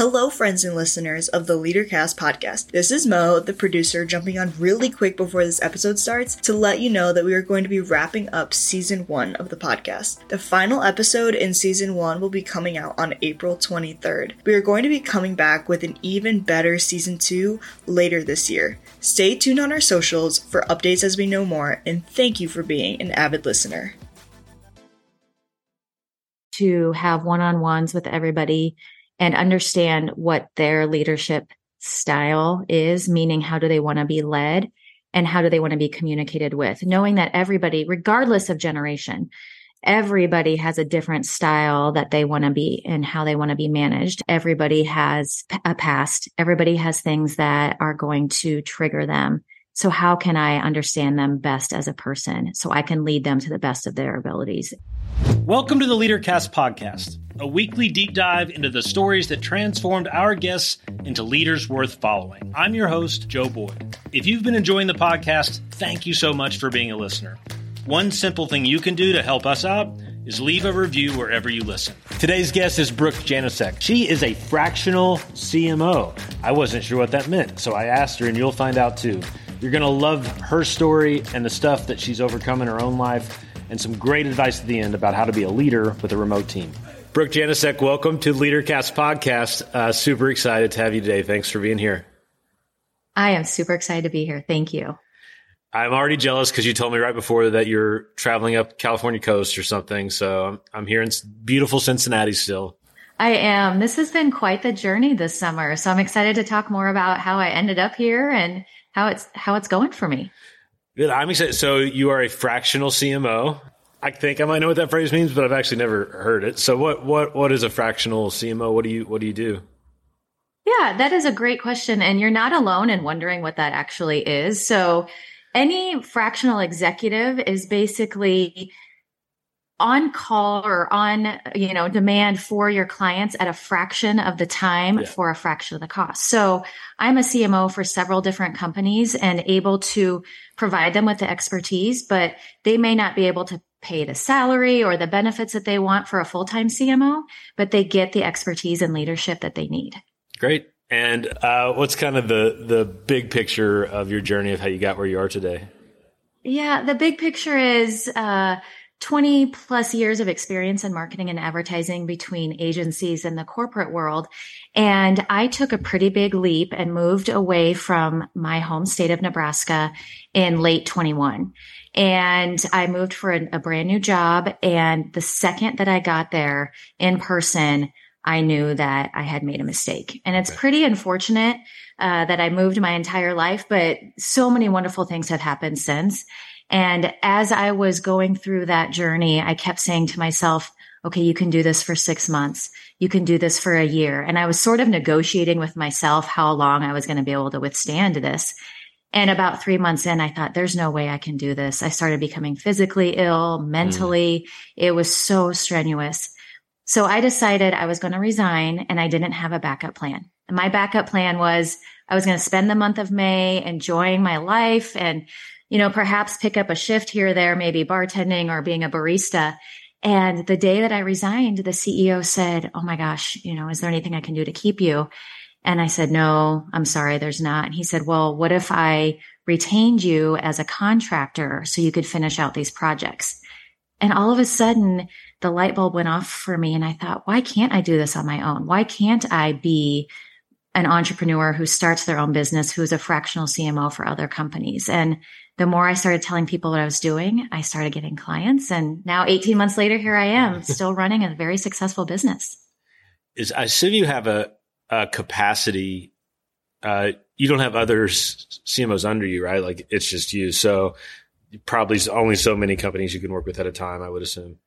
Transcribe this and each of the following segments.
Hello, friends and listeners of the LeaderCast podcast. This is Mo, the producer, jumping on really quick before this episode starts to let you know that we are going to be wrapping up season one of the podcast. The final episode in season one will be coming out on April 23rd. We are going to be coming back with an even better season two later this year. Stay tuned on our socials for updates as we know more, and thank you for being an avid listener. To have one on ones with everybody and understand what their leadership style is, meaning how do they want to be led and how do they want to be communicated with, knowing that everybody, regardless of generation, everybody has a different style that they want to be and how they want to be managed. Everybody has a past. Everybody has things that are going to trigger them. So how can I understand them best as a person so I can lead them to the best of their abilities? Welcome to the LeaderCast podcast, a weekly deep dive into the stories that transformed our guests into leaders worth following. I'm your host, Joe Boyd. If you've been enjoying the podcast, thank you so much for being a listener. One simple thing you can do to help us out is leave a review wherever you listen. Today's guest is Brooke Janousek. She is a fractional CMO. I wasn't sure what that meant, so I asked her, and you'll find out too. You're going to love her story and the stuff that she's overcome in her own life and some great advice at the end about how to be a leader with a remote team. Brooke Janousek, welcome to LeaderCast podcast. Uh, super excited to have you today. Thanks for being here. I am super excited to be here. Thank you. I'm already jealous because you told me right before that you're traveling up California coast or something. So I'm, I'm here in beautiful Cincinnati still. I am. This has been quite the journey this summer. So I'm excited to talk more about how I ended up here and how it's how it's going for me. Good. I'm excited. So you are a fractional CMO. I think I might know what that phrase means, but I've actually never heard it. So what what what is a fractional CMO? What do you what do you do? Yeah, that is a great question and you're not alone in wondering what that actually is. So any fractional executive is basically on call or on you know demand for your clients at a fraction of the time yeah. for a fraction of the cost so i'm a cmo for several different companies and able to provide them with the expertise but they may not be able to pay the salary or the benefits that they want for a full-time cmo but they get the expertise and leadership that they need great and uh, what's kind of the the big picture of your journey of how you got where you are today yeah the big picture is uh, 20 plus years of experience in marketing and advertising between agencies and the corporate world. And I took a pretty big leap and moved away from my home state of Nebraska in late 21. And I moved for a, a brand new job. And the second that I got there in person, I knew that I had made a mistake. And it's pretty unfortunate uh, that I moved my entire life, but so many wonderful things have happened since. And as I was going through that journey, I kept saying to myself, okay, you can do this for six months. You can do this for a year. And I was sort of negotiating with myself how long I was going to be able to withstand this. And about three months in, I thought, there's no way I can do this. I started becoming physically ill, mentally. Mm. It was so strenuous. So I decided I was going to resign and I didn't have a backup plan. And my backup plan was I was going to spend the month of May enjoying my life and you know, perhaps pick up a shift here or there, maybe bartending or being a barista. And the day that I resigned, the CEO said, Oh my gosh, you know, is there anything I can do to keep you? And I said, No, I'm sorry, there's not. And he said, Well, what if I retained you as a contractor so you could finish out these projects? And all of a sudden, the light bulb went off for me. And I thought, why can't I do this on my own? Why can't I be an entrepreneur who starts their own business, who's a fractional CMO for other companies? And the more I started telling people what I was doing, I started getting clients. And now 18 months later, here I am still running a very successful business. Is I assume you have a, a capacity. Uh, you don't have other CMOs under you, right? Like it's just you. So probably only so many companies you can work with at a time, I would assume.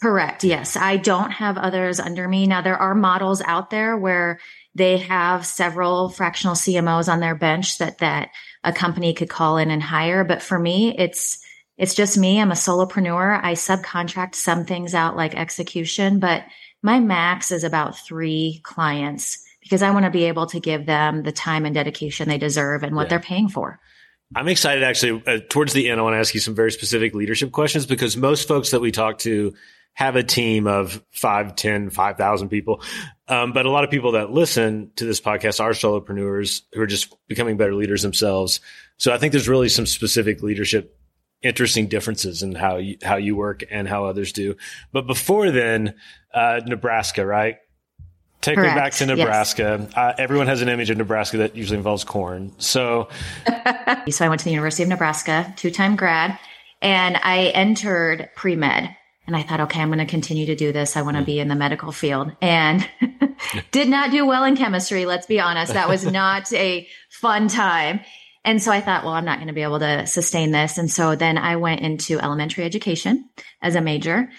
Correct. Yes. I don't have others under me. Now there are models out there where they have several fractional CMOs on their bench that, that a company could call in and hire. But for me, it's, it's just me. I'm a solopreneur. I subcontract some things out like execution, but my max is about three clients because I want to be able to give them the time and dedication they deserve and what yeah. they're paying for. I'm excited actually. Uh, towards the end, I want to ask you some very specific leadership questions because most folks that we talk to have a team of 5, 10, 5,000 people. Um, but a lot of people that listen to this podcast are solopreneurs who are just becoming better leaders themselves. So I think there's really some specific leadership interesting differences in how you, how you work and how others do. But before then, uh, Nebraska, right? Take Correct. me back to Nebraska. Yes. Uh, everyone has an image of Nebraska that usually involves corn. So, so I went to the University of Nebraska, two time grad, and I entered pre med. And I thought, okay, I'm going to continue to do this. I want to be in the medical field and did not do well in chemistry. Let's be honest. That was not a fun time. And so I thought, well, I'm not going to be able to sustain this. And so then I went into elementary education as a major.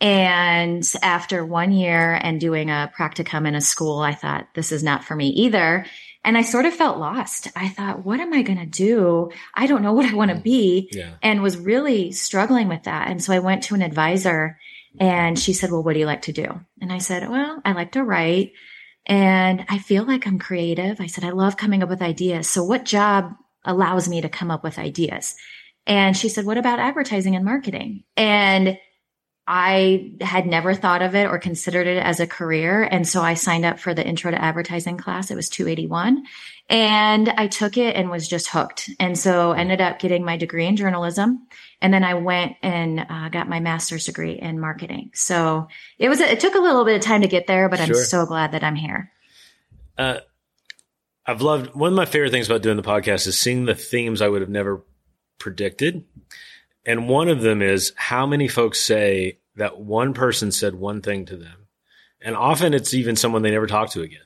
And after one year and doing a practicum in a school, I thought, this is not for me either. And I sort of felt lost. I thought, what am I going to do? I don't know what I want to mm. be. Yeah. And was really struggling with that. And so I went to an advisor and she said, well, what do you like to do? And I said, well, I like to write and I feel like I'm creative. I said, I love coming up with ideas. So what job allows me to come up with ideas. And she said, What about advertising and marketing? And I had never thought of it or considered it as a career. And so I signed up for the intro to advertising class. It was 281 and I took it and was just hooked. And so ended up getting my degree in journalism. And then I went and uh, got my master's degree in marketing. So it was, it took a little bit of time to get there, but sure. I'm so glad that I'm here. Uh, I've loved one of my favorite things about doing the podcast is seeing the themes I would have never predicted. And one of them is how many folks say that one person said one thing to them. And often it's even someone they never talk to again.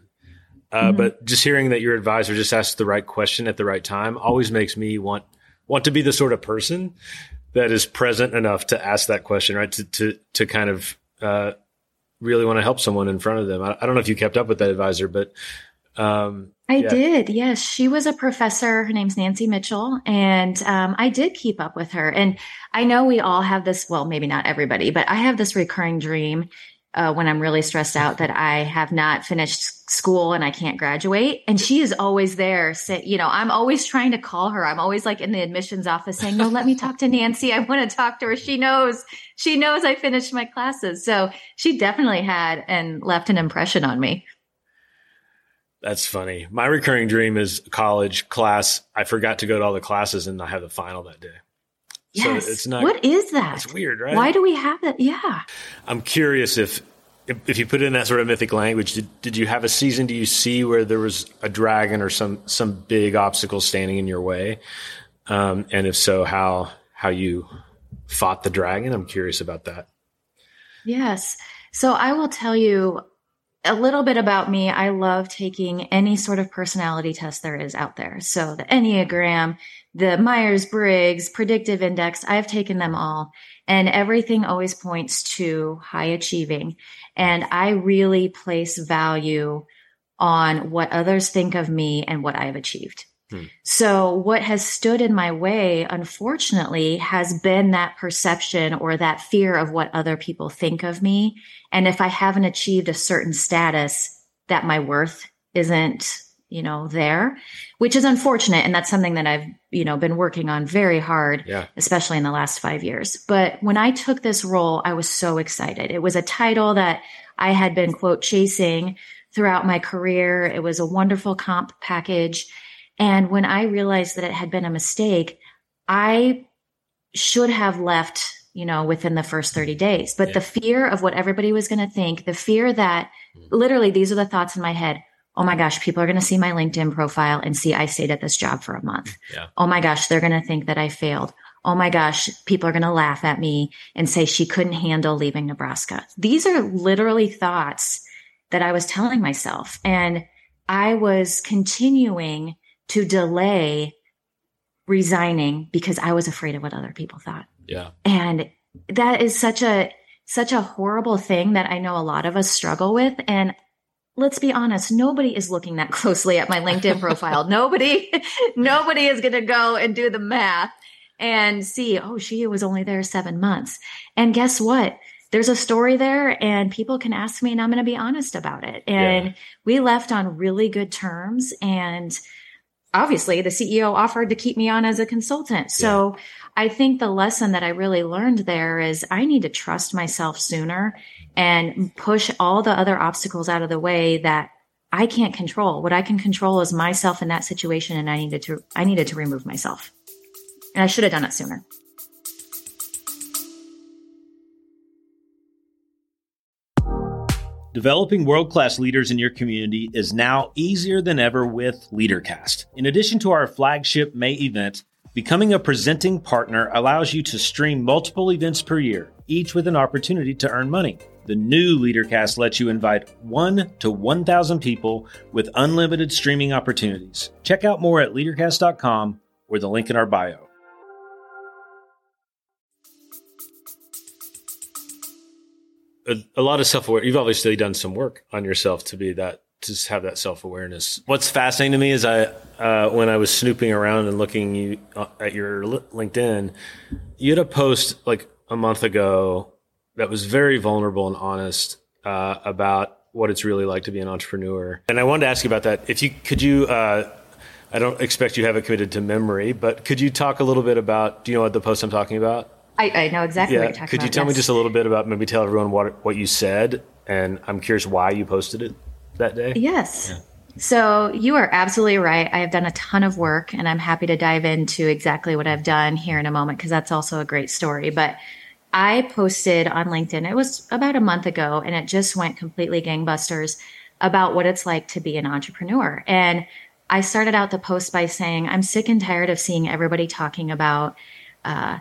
Uh, mm-hmm. But just hearing that your advisor just asked the right question at the right time always makes me want want to be the sort of person that is present enough to ask that question, right? To to to kind of uh, really want to help someone in front of them. I, I, don't know if you kept up with that advisor, but um, I yeah. did. Yes. She was a professor. Her name's Nancy Mitchell. And um, I did keep up with her. And I know we all have this, well, maybe not everybody, but I have this recurring dream uh, when I'm really stressed out that I have not finished school and I can't graduate. And she is always there. Say, you know, I'm always trying to call her. I'm always like in the admissions office saying, no, let me talk to Nancy. I want to talk to her. She knows, she knows I finished my classes. So she definitely had and left an impression on me. That's funny. My recurring dream is college class. I forgot to go to all the classes and I have the final that day. Yes. So it's not. What is that? It's weird, right? Why do we have that? Yeah. I'm curious if, if, if you put it in that sort of mythic language, did, did you have a season? Do you see where there was a dragon or some some big obstacle standing in your way? Um, and if so, how how you fought the dragon? I'm curious about that. Yes. So I will tell you, a little bit about me. I love taking any sort of personality test there is out there. So the Enneagram, the Myers Briggs, predictive index, I've taken them all and everything always points to high achieving. And I really place value on what others think of me and what I've achieved. Hmm. So what has stood in my way, unfortunately, has been that perception or that fear of what other people think of me. And if I haven't achieved a certain status, that my worth isn't, you know, there, which is unfortunate. And that's something that I've, you know, been working on very hard, yeah. especially in the last five years. But when I took this role, I was so excited. It was a title that I had been quote chasing throughout my career. It was a wonderful comp package and when I realized that it had been a mistake, I should have left, you know, within the first 30 days. But yeah. the fear of what everybody was going to think, the fear that mm. literally these are the thoughts in my head. Oh my gosh, people are going to see my LinkedIn profile and see I stayed at this job for a month. Yeah. Oh my gosh, they're going to think that I failed. Oh my gosh, people are going to laugh at me and say she couldn't handle leaving Nebraska. These are literally thoughts that I was telling myself. And I was continuing to delay resigning because I was afraid of what other people thought. Yeah. And that is such a such a horrible thing that I know a lot of us struggle with and let's be honest, nobody is looking that closely at my LinkedIn profile. nobody nobody is going to go and do the math and see, oh, she was only there 7 months. And guess what? There's a story there and people can ask me and I'm going to be honest about it. And yeah. we left on really good terms and obviously the CEO offered to keep me on as a consultant. So yeah. I think the lesson that I really learned there is I need to trust myself sooner and push all the other obstacles out of the way that I can't control. What I can control is myself in that situation and I needed to I needed to remove myself. And I should have done it sooner. Developing world class leaders in your community is now easier than ever with LeaderCast. In addition to our flagship May event, becoming a presenting partner allows you to stream multiple events per year, each with an opportunity to earn money. The new LeaderCast lets you invite 1 to 1,000 people with unlimited streaming opportunities. Check out more at leadercast.com or the link in our bio. A, a lot of self aware. You've obviously done some work on yourself to be that to have that self awareness. What's fascinating to me is I uh, when I was snooping around and looking you, uh, at your LinkedIn, you had a post like a month ago that was very vulnerable and honest uh, about what it's really like to be an entrepreneur. And I wanted to ask you about that. If you could you. Uh, I don't expect you have it committed to memory, but could you talk a little bit about? Do you know what the post I'm talking about? I, I know exactly yeah. what you're talking Could about. you tell yes. me just a little bit about maybe tell everyone what what you said, and I'm curious why you posted it that day. Yes. Yeah. So you are absolutely right. I have done a ton of work, and I'm happy to dive into exactly what I've done here in a moment because that's also a great story. But I posted on LinkedIn. It was about a month ago, and it just went completely gangbusters about what it's like to be an entrepreneur. And I started out the post by saying, I'm sick and tired of seeing everybody talking about. Uh,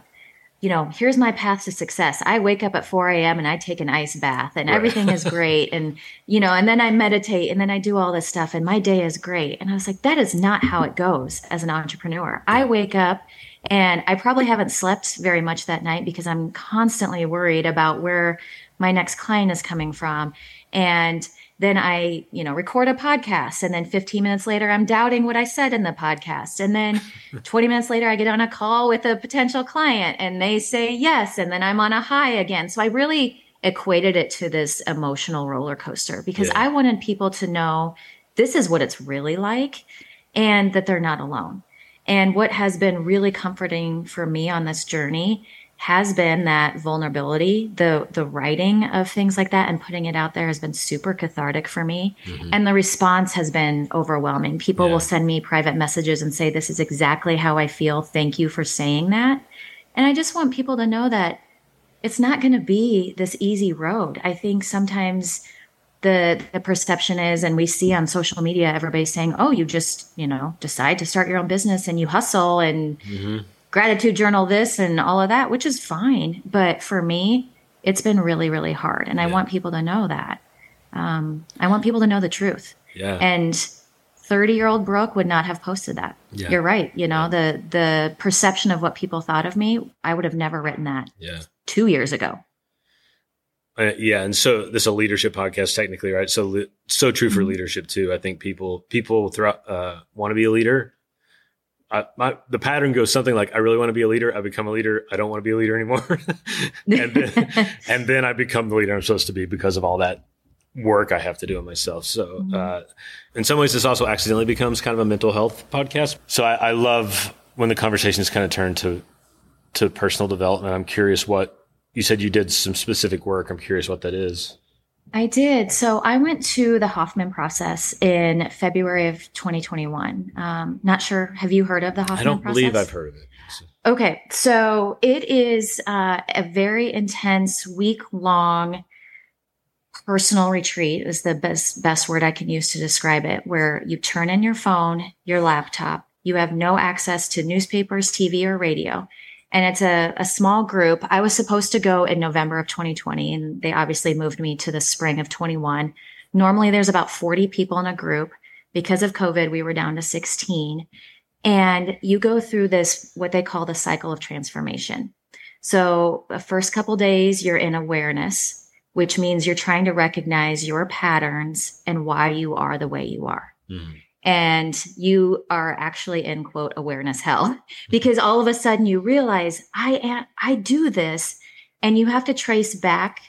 you know, here's my path to success. I wake up at 4 a.m. and I take an ice bath and right. everything is great. And, you know, and then I meditate and then I do all this stuff and my day is great. And I was like, that is not how it goes as an entrepreneur. I wake up and I probably haven't slept very much that night because I'm constantly worried about where my next client is coming from. And, then I, you know, record a podcast. And then 15 minutes later, I'm doubting what I said in the podcast. And then 20 minutes later, I get on a call with a potential client and they say yes. And then I'm on a high again. So I really equated it to this emotional roller coaster because yeah. I wanted people to know this is what it's really like and that they're not alone. And what has been really comforting for me on this journey has been that vulnerability. The the writing of things like that and putting it out there has been super cathartic for me. Mm-hmm. and the response has been overwhelming. People yeah. will send me private messages and say this is exactly how i feel. Thank you for saying that. And i just want people to know that it's not going to be this easy road. I think sometimes the the perception is and we see on social media everybody saying oh you just you know decide to start your own business and you hustle and mm-hmm gratitude journal this and all of that, which is fine. But for me, it's been really, really hard. And I want people to know that. Um, I want people to know the truth. Yeah. And 30 year old Brooke would not have posted that. Yeah. You're right. You know, the, the perception of what people thought of me, I would have never written that yeah. two years ago. Uh, yeah, and so this is a leadership podcast, technically, right? So, so true for mm-hmm. leadership too. I think people people throughout uh, want to be a leader, I, my, the pattern goes something like I really want to be a leader. I become a leader. I don't want to be a leader anymore. and, then, and then I become the leader I'm supposed to be because of all that work I have to do on myself. So, mm-hmm. uh, in some ways, this also accidentally becomes kind of a mental health podcast. So I, I love when the conversations kind of turn to, to personal development. I'm curious what you said you did some specific work. I'm curious what that is. I did. So I went to the Hoffman process in February of 2021. Um, not sure. Have you heard of the Hoffman process? I don't process? believe I've heard of it. Okay. So it is uh, a very intense, week long personal retreat is the best, best word I can use to describe it, where you turn in your phone, your laptop, you have no access to newspapers, TV, or radio and it's a, a small group. I was supposed to go in November of 2020, and they obviously moved me to the spring of 21. Normally, there's about 40 people in a group. Because of COVID, we were down to 16. And you go through this, what they call the cycle of transformation. So, the first couple days, you're in awareness, which means you're trying to recognize your patterns and why you are the way you are. Mm and you are actually in quote awareness hell because all of a sudden you realize I am I do this and you have to trace back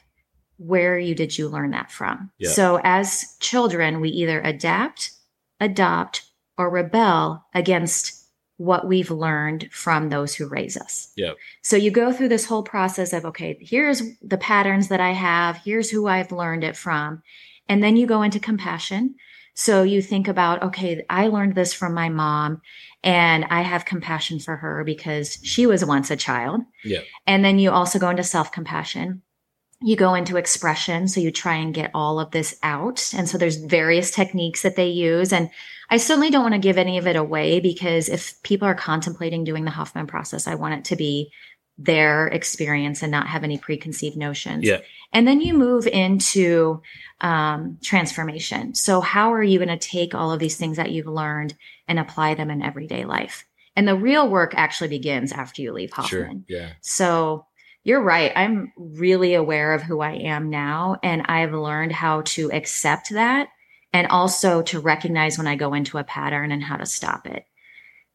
where you did you learn that from. Yeah. So as children we either adapt, adopt or rebel against what we've learned from those who raise us. Yeah. So you go through this whole process of, okay, here's the patterns that I have, here's who I've learned it from. And then you go into compassion. So you think about, okay, I learned this from my mom and I have compassion for her because she was once a child. Yeah. And then you also go into self compassion. You go into expression. So you try and get all of this out. And so there's various techniques that they use. And I certainly don't want to give any of it away because if people are contemplating doing the Hoffman process, I want it to be their experience and not have any preconceived notions. Yeah. And then you move into um, transformation. So, how are you going to take all of these things that you've learned and apply them in everyday life? And the real work actually begins after you leave Hoffman. Sure. Yeah. So, you're right. I'm really aware of who I am now, and I've learned how to accept that and also to recognize when I go into a pattern and how to stop it.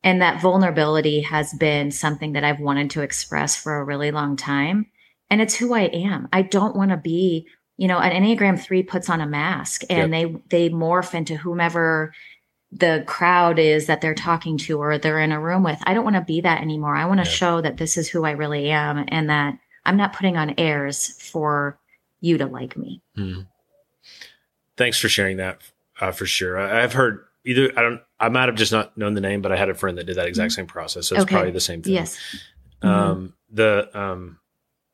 And that vulnerability has been something that I've wanted to express for a really long time. And it's who I am. I don't want to be, you know, an Enneagram 3 puts on a mask and yep. they they morph into whomever the crowd is that they're talking to or they're in a room with. I don't want to be that anymore. I want to yep. show that this is who I really am and that I'm not putting on airs for you to like me. Hmm. Thanks for sharing that uh, for sure. I, have heard either I don't I might have just not known the name, but I had a friend that did that exact mm-hmm. same process. So it's okay. probably the same thing. Yes. Um, mm-hmm. the um,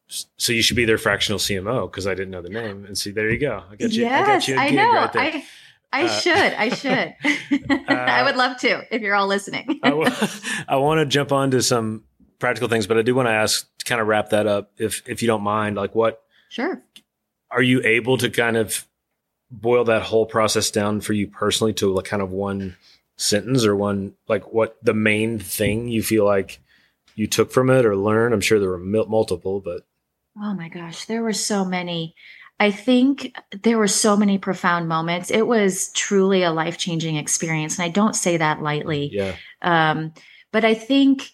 so you should be their fractional CMO because I didn't know the name. And see, there you go. I got you. Yes, I, got you I know. Right I I uh, should. I should. uh, I would love to if you're all listening. I, w- I want to jump on to some practical things, but I do want to ask to kind of wrap that up, if if you don't mind. Like, what? Sure. Are you able to kind of boil that whole process down for you personally to like kind of one sentence or one like what the main thing you feel like you took from it or learned? I'm sure there were multiple, but oh my gosh, there were so many. I think there were so many profound moments. It was truly a life changing experience, and I don't say that lightly. Yeah. Um, but I think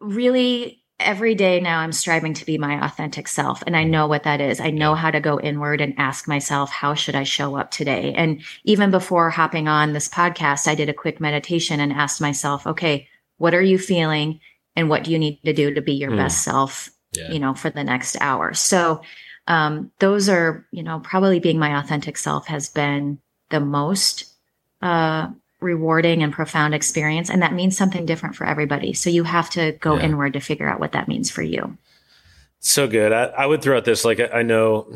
really every day now I'm striving to be my authentic self. And I know what that is. I know how to go inward and ask myself, how should I show up today? And even before hopping on this podcast, I did a quick meditation and asked myself, okay, what are you feeling? And what do you need to do to be your mm. best self, yeah. you know, for the next hour? So, um, those are, you know, probably being my authentic self has been the most, uh, rewarding and profound experience. And that means something different for everybody. So you have to go yeah. inward to figure out what that means for you. So good. I, I would throw out this like, I, know,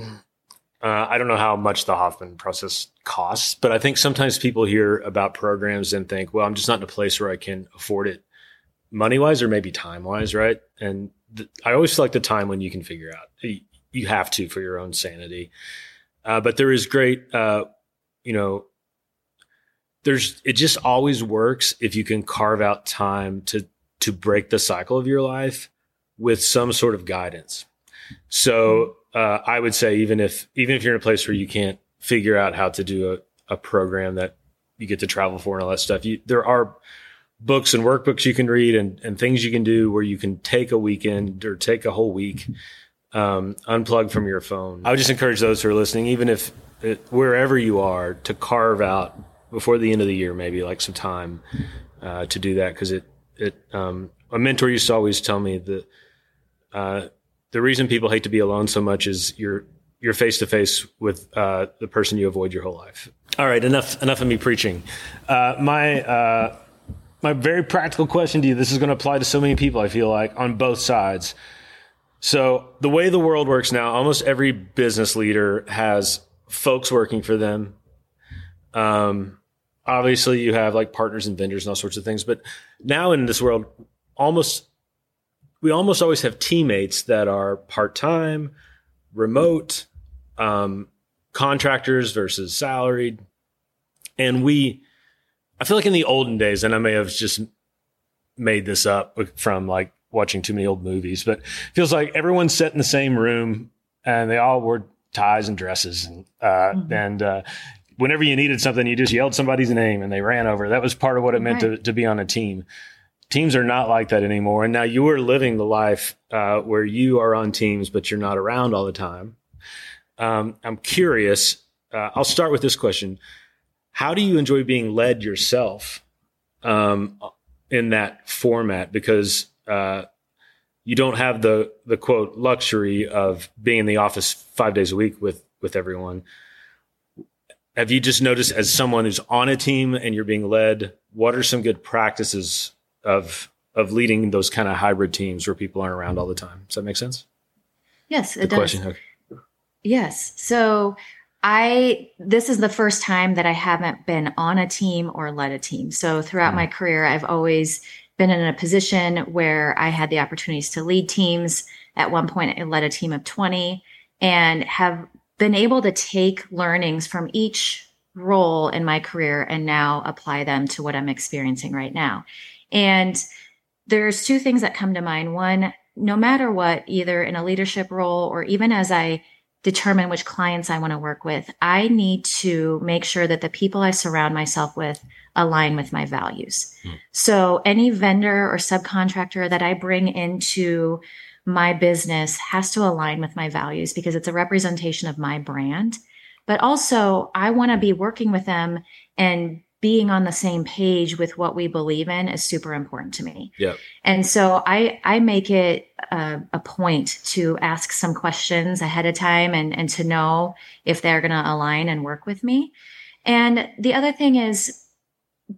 uh, I don't know how much the Hoffman process costs, but I think sometimes people hear about programs and think, well, I'm just not in a place where I can afford it money wise or maybe time wise, right? And th- I always feel like the time when you can figure out you, you have to for your own sanity. Uh, but there is great, uh, you know, there's it just always works if you can carve out time to to break the cycle of your life with some sort of guidance. So uh, I would say even if even if you're in a place where you can't figure out how to do a, a program that you get to travel for and all that stuff, you, there are books and workbooks you can read and, and things you can do where you can take a weekend or take a whole week, um, unplug from your phone. I would just encourage those who are listening, even if it, wherever you are, to carve out before the end of the year, maybe like some time uh, to do that because it it um, a mentor used to always tell me that uh, the reason people hate to be alone so much is you're you're face to face with uh, the person you avoid your whole life. All right, enough enough of me preaching. Uh, my uh, my very practical question to you. This is going to apply to so many people. I feel like on both sides. So the way the world works now, almost every business leader has folks working for them. Um, obviously you have like partners and vendors and all sorts of things but now in this world almost we almost always have teammates that are part-time remote um, contractors versus salaried and we i feel like in the olden days and i may have just made this up from like watching too many old movies but feels like everyone's set in the same room and they all wore ties and dresses and uh, mm-hmm. and uh, whenever you needed something, you just yelled somebody's name and they ran over. That was part of what it meant right. to, to be on a team. Teams are not like that anymore. And now you are living the life uh, where you are on teams, but you're not around all the time. Um, I'm curious. Uh, I'll start with this question. How do you enjoy being led yourself um, in that format because uh, you don't have the the quote luxury of being in the office five days a week with with everyone. Have you just noticed as someone who's on a team and you're being led, what are some good practices of of leading those kind of hybrid teams where people aren't around all the time? Does that make sense? Yes, it Good does. question. Okay. Yes. So I this is the first time that I haven't been on a team or led a team. So throughout Mm. my career, I've always been in a position where I had the opportunities to lead teams. At one point, I led a team of 20 and have been able to take learnings from each role in my career and now apply them to what I'm experiencing right now. And there's two things that come to mind. One, no matter what, either in a leadership role or even as I determine which clients I want to work with, I need to make sure that the people I surround myself with align with my values. Hmm. So any vendor or subcontractor that I bring into my business has to align with my values because it's a representation of my brand. But also, I want to be working with them and being on the same page with what we believe in is super important to me. Yep. And so I I make it a, a point to ask some questions ahead of time and and to know if they're going to align and work with me. And the other thing is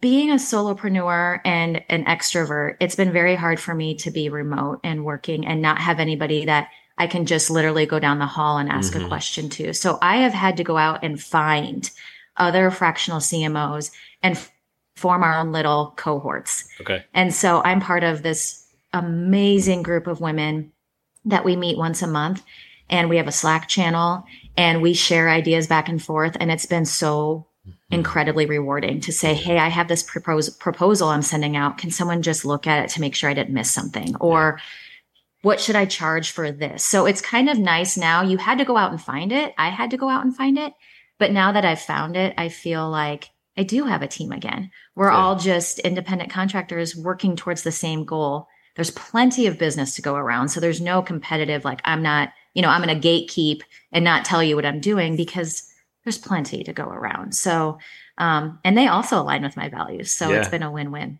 being a solopreneur and an extrovert, it's been very hard for me to be remote and working and not have anybody that I can just literally go down the hall and ask Mhm. a question to. So I have had to go out and find other fractional CMOs and f- form our own little cohorts. Okay. And so I'm part of this amazing group of women that we meet once a month and we have a Slack channel and we share ideas back and forth. And it's been so incredibly rewarding to say, Hey, I have this propose- proposal I'm sending out. Can someone just look at it to make sure I didn't miss something? Or what should I charge for this? So it's kind of nice now. You had to go out and find it. I had to go out and find it. But now that I've found it, I feel like I do have a team again. We're Yeah. all just independent contractors working towards the same goal. There's plenty of business to go around. So there's no competitive, like, I'm not, you know, I'm going to gatekeep and not tell you what I'm doing because there's plenty to go around. So, um, and they also align with my values. So Yeah. it's been a win win.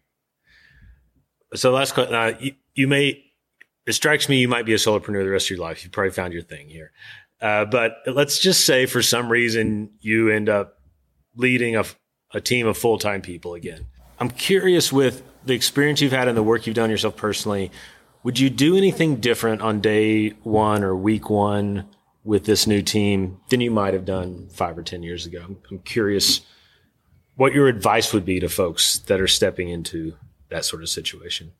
So last question, uh, you, you may, it strikes me you might be a solopreneur the rest of your life. You've probably found your thing here. Uh, but let's just say for some reason you end up leading a, a team of full-time people again. I'm curious with the experience you've had and the work you've done yourself personally, would you do anything different on day one or week one with this new team than you might have done five or 10 years ago? I'm, curious what your advice would be to folks that are stepping into that sort of situation.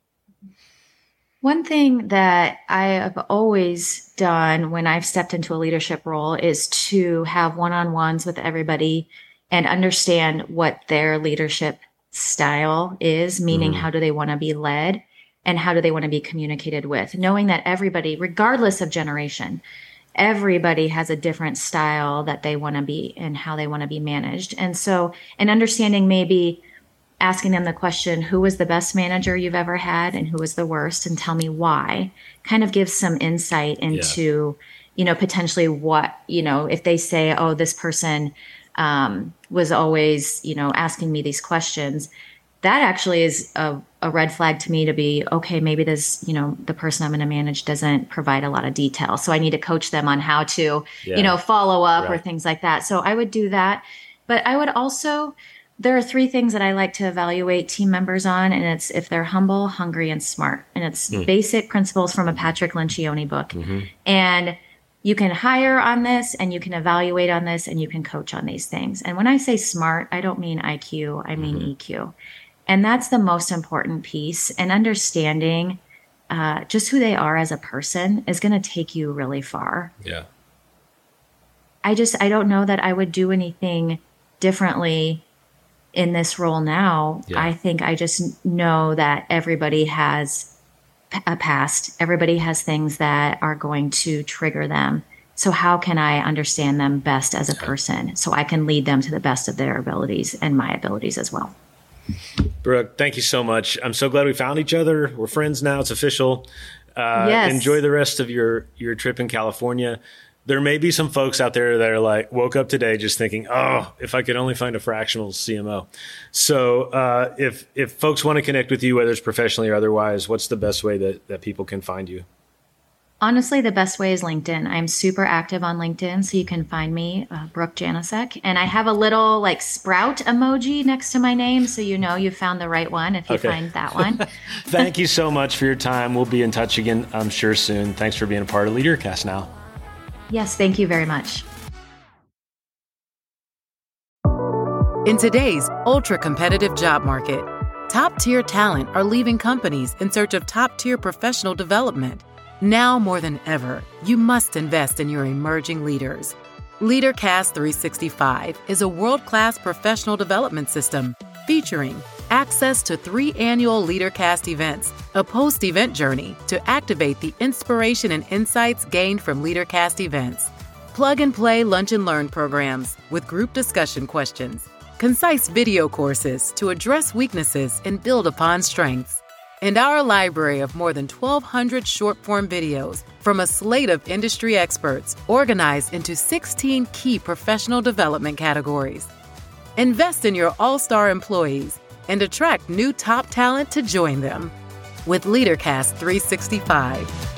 One thing that I have always done when I've stepped into a leadership role is to have one on ones with everybody and understand what their leadership style is, meaning Mhm. how do they want to be led and how do they want to be communicated with, knowing that everybody, regardless of generation, everybody has a different style that they want to be and how they want to be managed. And so, and understanding maybe asking them the question, who was the best manager you've ever had and who was the worst and tell me why kind of gives some insight into, you know, potentially what, you know, if they say, oh, this person um, was always, you know, asking me these questions, that actually is a, a red flag to me to be, okay, maybe this, you know, the person I'm going to manage doesn't provide a lot of detail. So I need to coach them on how to, Yeah. you know, follow up or things like that. So I would do that. But I would also, there are three things that I like to evaluate team members on, and it's if they're humble, hungry, and smart. And it's hmm. basic principles from a Patrick Lencioni book. Mm-hmm. And you can hire on this and you can evaluate on this and you can coach on these things. And when I say smart, I don't mean IQ, I mean mm-hmm. EQ. And that's the most important piece. And understanding uh, just who they are as a person is going to take you really far. Yeah. I just I don't know that I would do anything differently in this role now. Yeah. I think I just know that everybody has a past. Everybody has things that are going to trigger them. So how can I understand them best as a person so I can lead them to the best of their abilities and my abilities as well? Brooke, thank you so much. I'm so glad we found each other. We're friends now. It's official. Uh, Yes. Enjoy the rest of your, your trip in California. there may be some folks out there that are like woke up today just thinking, oh, if I could only find a fractional CMO. So uh, if if folks want to connect with you, whether it's professionally or otherwise, what's the best way that, that people can find you? Honestly, the best way is LinkedIn. I'm super active on LinkedIn, so you can find me, uh, Brooke Janousek. And I have a little like sprout emoji next to my name, so you know you found the right one if you okay. find that one. Thank you so much for your time. We'll be in touch again, I'm sure, soon. Thanks for being a part of LeaderCast now. Yes, thank you very much. In today's ultra competitive job market, top tier talent are leaving companies in search of top tier professional development. Now more than ever, you must invest in your emerging leaders. LeaderCast 365 is a world class professional development system featuring access to three annual LeaderCast events, a post event journey to activate the inspiration and insights gained from LeaderCast events, plug and play lunch and learn programs with group discussion questions, concise video courses to address weaknesses and build upon strengths and our library of more than 1,200 short form videos from a slate of industry experts organized into 16 key professional development categories. Invest in your all star employees and attract new top talent to join them with LeaderCast 365.